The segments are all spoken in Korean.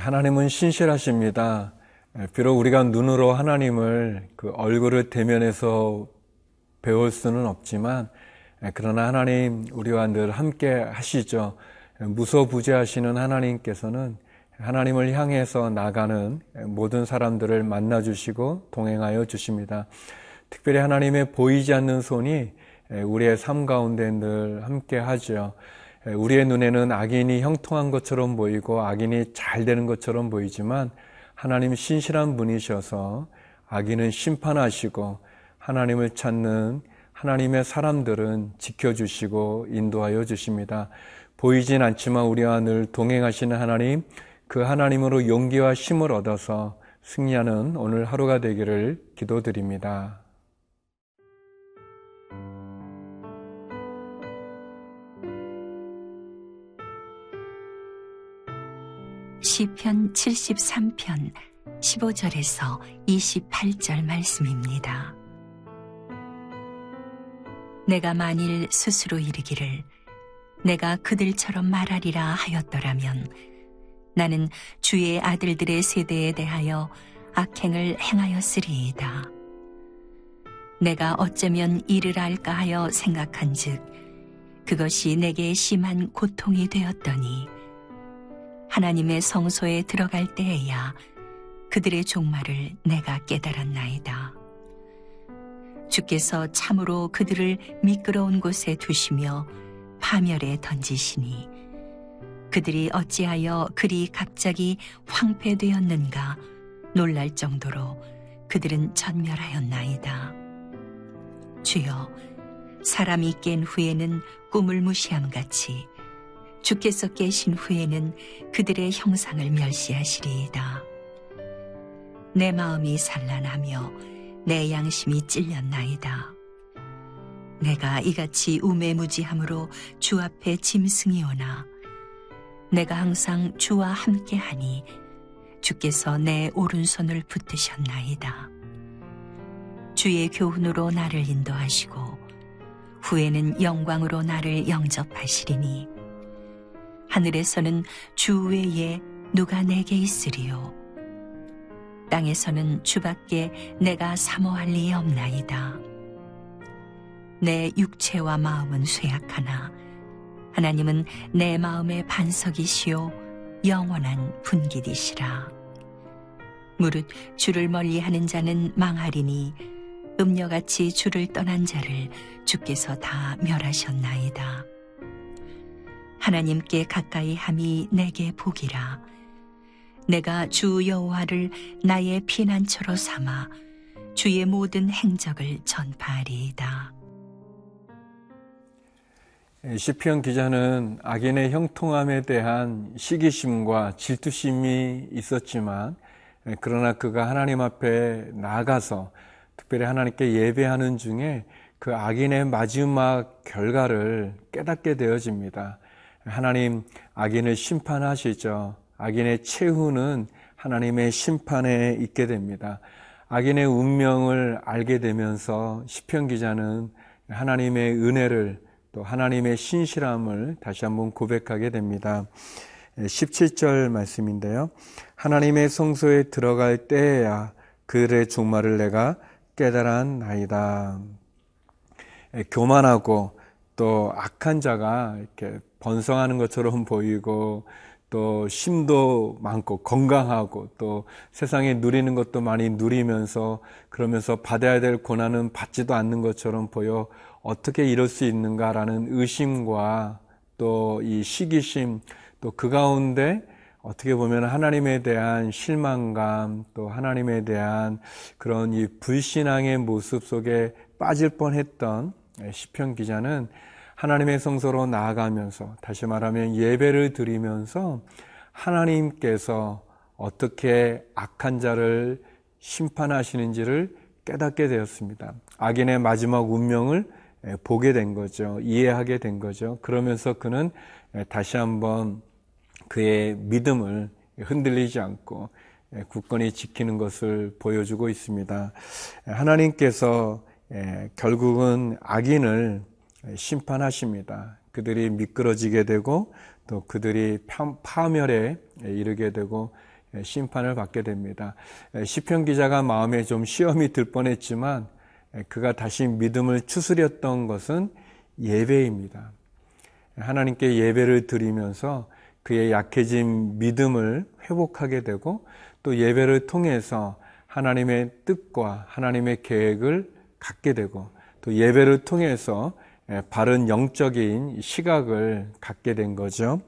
하나님은 신실하십니다. 비록 우리가 눈으로 하나님을 그 얼굴을 대면해서 배울 수는 없지만 그러나 하나님 우리와 늘 함께 하시죠. 무소부재하시는 하나님께서는 하나님을 향해서 나가는 모든 사람들을 만나 주시고 동행하여 주십니다. 특별히 하나님의 보이지 않는 손이 우리의 삶 가운데 늘 함께 하죠. 우리의 눈에는 악인이 형통한 것처럼 보이고 악인이 잘 되는 것처럼 보이지만 하나님 신실한 분이셔서 악인은 심판하시고 하나님을 찾는 하나님의 사람들은 지켜주시고 인도하여 주십니다. 보이진 않지만 우리와 늘 동행하시는 하나님, 그 하나님으로 용기와 힘을 얻어서 승리하는 오늘 하루가 되기를 기도드립니다. 시편 73편 15절에서 28절 말씀입니다. 내가 만일 스스로 이르기를 내가 그들처럼 말하리라 하였더라면 나는 주의 아들들의 세대에 대하여 악행을 행하였으리이다. 내가 어쩌면 이를 알까 하여 생각한즉 그것이 내게 심한 고통이 되었더니 하나님의 성소에 들어갈 때에야 그들의 종말을 내가 깨달았나이다. 주께서 참으로 그들을 미끄러운 곳에 두시며 파멸에 던지시니 그들이 어찌하여 그리 갑자기 황폐되었는가 놀랄 정도로 그들은 전멸하였나이다. 주여, 사람이 깬 후에는 꿈을 무시함 같이 주께서 깨신 후에는 그들의 형상을 멸시하시리이다. 내 마음이 산란하며 내 양심이 찔렸나이다. 내가 이같이 우매무지함으로 주 앞에 짐승이 오나 내가 항상 주와 함께하니 주께서 내 오른손을 붙드셨나이다. 주의 교훈으로 나를 인도하시고 후에는 영광으로 나를 영접하시리니 하늘에서는 주 외에 누가 내게 있으리요 땅에서는 주밖에 내가 사모할 리 없나이다. 내 육체와 마음은 쇠약하나 하나님은 내 마음의 반석이시요 영원한 분기이시라. 무릇 주를 멀리하는 자는 망하리니 음녀같이 주를 떠난 자를 주께서 다 멸하셨나이다. 하나님께 가까이 함이 내게 복이라. 내가 주 여호와를 나의 피난처로 삼아 주의 모든 행적을 전파하리이다. 시편 기자는 악인의 형통함에 대한 시기심과 질투심이 있었지만 그러나 그가 하나님 앞에 나아가서 특별히 하나님께 예배하는 중에 그 악인의 마지막 결과를 깨닫게 되어집니다. 하나님 악인을 심판하시죠. 악인의 최후는 하나님의 심판에 있게 됩니다. 악인의 운명을 알게 되면서 시편 기자는 하나님의 은혜를 또 하나님의 신실함을 다시 한번 고백하게 됩니다. 17절 말씀인데요. 하나님의 성소에 들어갈 때에야 그들의 종말을 내가 깨달았나이다. 교만하고 또 악한 자가 이렇게 번성하는 것처럼 보이고 또 힘도 많고 건강하고 또 세상에 누리는 것도 많이 누리면서 그러면서 받아야 될 고난은 받지도 않는 것처럼 보여 어떻게 이럴 수 있는가라는 의심과 또 이 시기심 또 그 가운데 어떻게 보면 하나님에 대한 실망감 또 하나님에 대한 그런 이 불신앙의 모습 속에 빠질 뻔했던 시편 기자는 하나님의 성소로 나아가면서 다시 말하면 예배를 드리면서 하나님께서 어떻게 악한 자를 심판하시는지를 깨닫게 되었습니다. 악인의 마지막 운명을 보게 된 거죠. 이해하게 된 거죠. 그러면서 그는 다시 한번 그의 믿음을 흔들리지 않고 굳건히 지키는 것을 보여주고 있습니다. 하나님께서 결국은 악인을 심판하십니다. 그들이 미끄러지게 되고 또 그들이 파멸에 이르게 되고 심판을 받게 됩니다. 시편 기자가 마음에 좀 시험이 들 뻔했지만 그가 다시 믿음을 추스렸던 것은 예배입니다. 하나님께 예배를 드리면서 그의 약해진 믿음을 회복하게 되고 또 예배를 통해서 하나님의 뜻과 하나님의 계획을 갖게 되고 또 예배를 통해서 바른 영적인 시각을 갖게 된 거죠.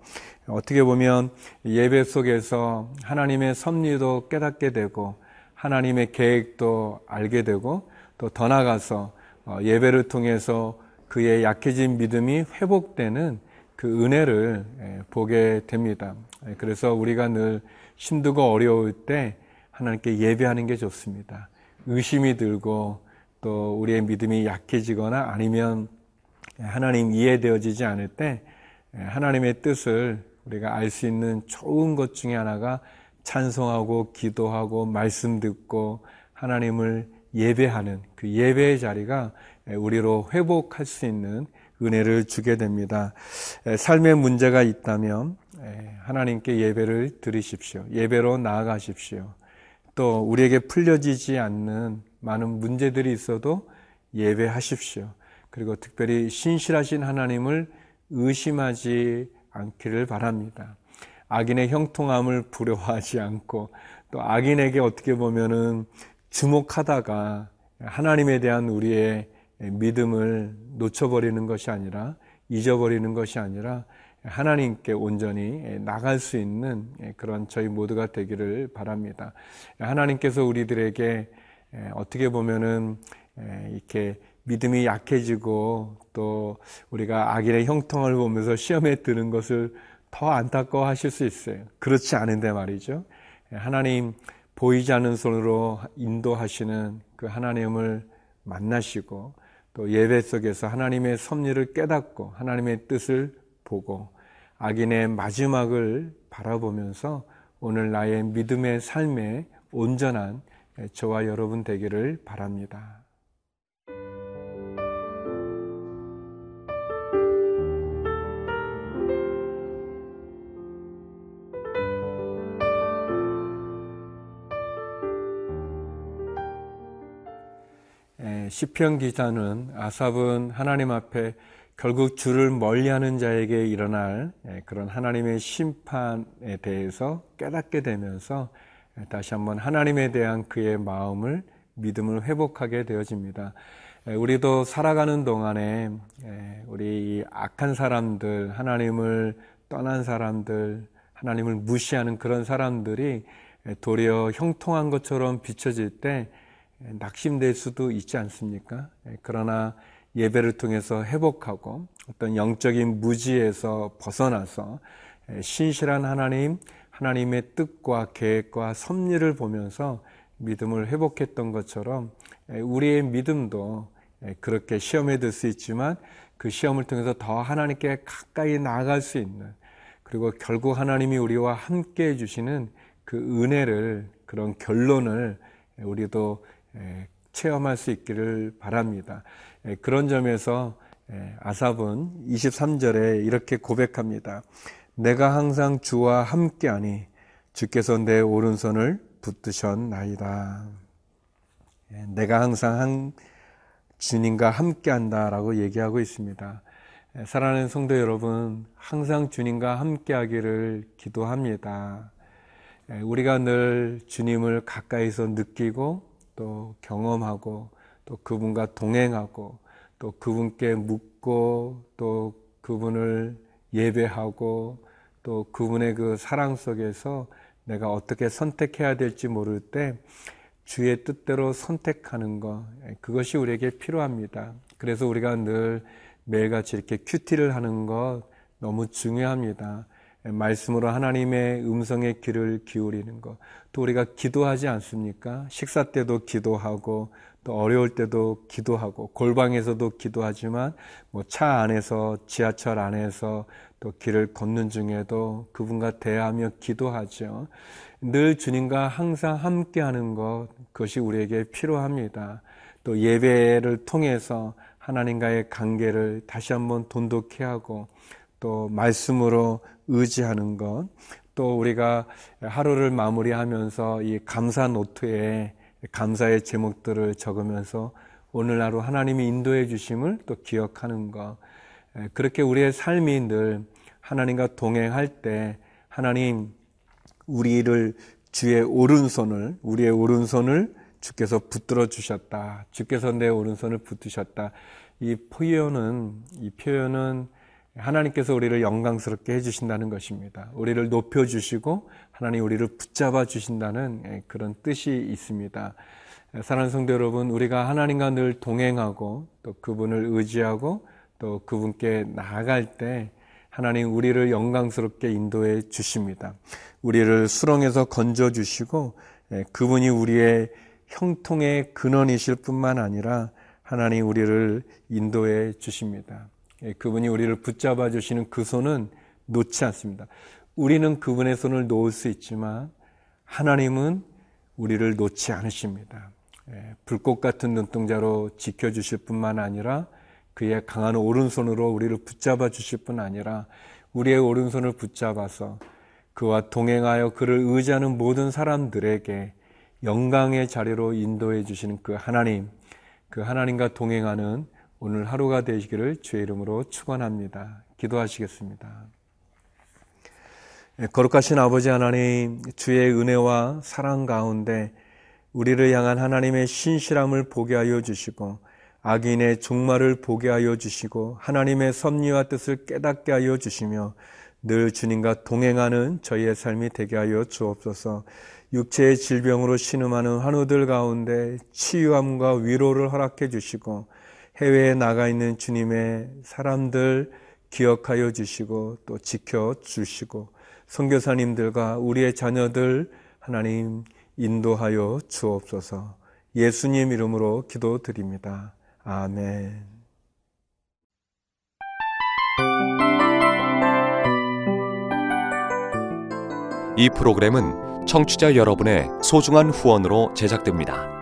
어떻게 보면 예배 속에서 하나님의 섭리도 깨닫게 되고 하나님의 계획도 알게 되고 또 더 나아가서 어, 예배를 통해서 그의 약해진 믿음이 회복되는 그 은혜를 보게 됩니다. 그래서 우리가 늘 힘들고 어려울 때 하나님께 예배하는 게 좋습니다. 의심이 들고 또 우리의 믿음이 약해지거나 아니면 하나님 이해되어지지 않을 때 하나님의 뜻을 우리가 알 수 있는 좋은 것 중에 하나가 찬송하고 기도하고 말씀 듣고 하나님을 예배하는 그 예배의 자리가 우리로 회복할 수 있는 은혜를 주게 됩니다. 삶의 문제가 있다면 하나님께 예배를 드리십시오. 예배로 나아가십시오. 또 우리에게 풀려지지 않는 많은 문제들이 있어도 예배하십시오. 그리고 특별히 신실하신 하나님을 의심하지 않기를 바랍니다. 악인의 형통함을 부러워하지 않고 또 악인에게 어떻게 보면은 주목하다가 하나님에 대한 우리의 믿음을 놓쳐버리는 것이 아니라 잊어버리는 것이 아니라 하나님께 온전히 나갈 수 있는 그런 저희 모두가 되기를 바랍니다. 하나님께서 우리들에게 어떻게 보면은 이렇게 믿음이 약해지고 또 우리가 악인의 형통을 보면서 시험에 드는 것을 더 안타까워 하실 수 있어요. 그렇지 않은데 말이죠. 하나님 보이지 않는 손으로 인도하시는 그 하나님을 만나시고 또 예배 속에서 하나님의 섭리를 깨닫고 하나님의 뜻을 보고 악인의 마지막을 바라보면서 오늘 나의 믿음의 삶에 온전한 저와 여러분 되기를 바랍니다. 시편 기자는 아삽은 하나님 앞에 결국 주를 멀리하는 자에게 일어날 그런 하나님의 심판에 대해서 깨닫게 되면서 다시 한번 하나님에 대한 그의 마음을 믿음을 회복하게 되어집니다. 우리도 살아가는 동안에 우리 악한 사람들, 하나님을 떠난 사람들, 하나님을 무시하는 그런 사람들이 도리어 형통한 것처럼 비춰질 때 낙심될 수도 있지 않습니까? 예, 그러나 예배를 통해서 회복하고 어떤 영적인 무지에서 벗어나서 예, 신실한 하나님, 하나님의 뜻과 계획과 섭리를 보면서 믿음을 회복했던 것처럼 예, 우리의 믿음도 그렇게 시험에 들 수 있지만 그 시험을 통해서 더 하나님께 가까이 나아갈 수 있는 그리고 결국 하나님이 우리와 함께 해주시는 그 은혜를 그런 결론을 우리도 체험할 수 있기를 바랍니다. 그런 점에서 아삽은 23절에 이렇게 고백합니다. 내가 항상 주와 함께하니 주께서 내 오른손을 붙드셨나이다. 내가 항상 한 주님과 함께한다라고 얘기하고 있습니다. 사랑하는 성도 여러분, 항상 주님과 함께하기를 기도합니다. 우리가 늘 주님을 가까이서 느끼고 또 경험하고 또 그분과 동행하고 또 그분께 묻고 또 그분을 예배하고 또 그분의 그 사랑 속에서 내가 어떻게 선택해야 될지 모를 때 주의 뜻대로 선택하는 것 그것이 우리에게 필요합니다. 그래서 우리가 늘 매일같이 이렇게 큐티를 하는 것 너무 중요합니다. 말씀으로 하나님의 음성의 귀를 기울이는 것. 또 우리가 기도하지 않습니까? 식사 때도 기도하고 또 어려울 때도 기도하고 골방에서도 기도하지만 뭐 차 안에서 지하철 안에서 또 길을 걷는 중에도 그분과 대하며 기도하죠. 늘 주님과 항상 함께 하는 것 그것이 우리에게 필요합니다. 또 예배를 통해서 하나님과의 관계를 다시 한번 돈독히 하고 또 말씀으로 의지하는 것, 또 우리가 하루를 마무리하면서 이 감사 노트에 감사의 제목들을 적으면서 오늘 하루 하나님이 인도해 주심을 또 기억하는 것. 그렇게 우리의 삶이 늘 하나님과 동행할 때 하나님 우리를 주의 오른손을 우리의 오른손을 주께서 붙들어 주셨다. 주께서 내 오른손을 붙드셨다. 이 표현은 이 표현은 하나님께서 우리를 영광스럽게 해주신다는 것입니다. 우리를 높여주시고 하나님 우리를 붙잡아 주신다는 예, 그런 뜻이 있습니다. 사랑하는 성도 여러분, 우리가 하나님과 늘 동행하고 또 그분을 의지하고 또 그분께 나아갈 때 하나님 우리를 영광스럽게 인도해 주십니다. 우리를 수렁에서 건져 주시고 예, 그분이 우리의 형통의 근원이실 뿐만 아니라 하나님 우리를 인도해 주십니다. 예, 그분이 우리를 붙잡아 주시는 그 손은 놓지 않습니다. 우리는 그분의 손을 놓을 수 있지만 하나님은 우리를 놓지 않으십니다. 예, 불꽃 같은 눈동자로 지켜주실 뿐만 아니라 그의 강한 오른손으로 우리를 붙잡아 주실 뿐 아니라 우리의 오른손을 붙잡아서 그와 동행하여 그를 의지하는 모든 사람들에게 영광의 자리로 인도해 주시는 그 하나님, 그 하나님과 동행하는 오늘 하루가 되시기를 주의 이름으로 축원합니다. 기도하시겠습니다. 예, 거룩하신 아버지 하나님, 주의 은혜와 사랑 가운데 우리를 향한 하나님의 신실함을 보게 하여 주시고 악인의 종말을 보게 하여 주시고 하나님의 섭리와 뜻을 깨닫게 하여 주시며 늘 주님과 동행하는 저희의 삶이 되게 하여 주옵소서. 육체의 질병으로 신음하는 환우들 가운데 치유함과 위로를 허락해 주시고 해외에 나가 있는 주님의 사람들 기억하여 주시고 또 지켜 주시고 선교사님들과 우리의 자녀들 하나님 인도하여 주옵소서. 예수님 이름으로 기도드립니다. 아멘. 이 프로그램은 청취자 여러분의 소중한 후원으로 제작됩니다.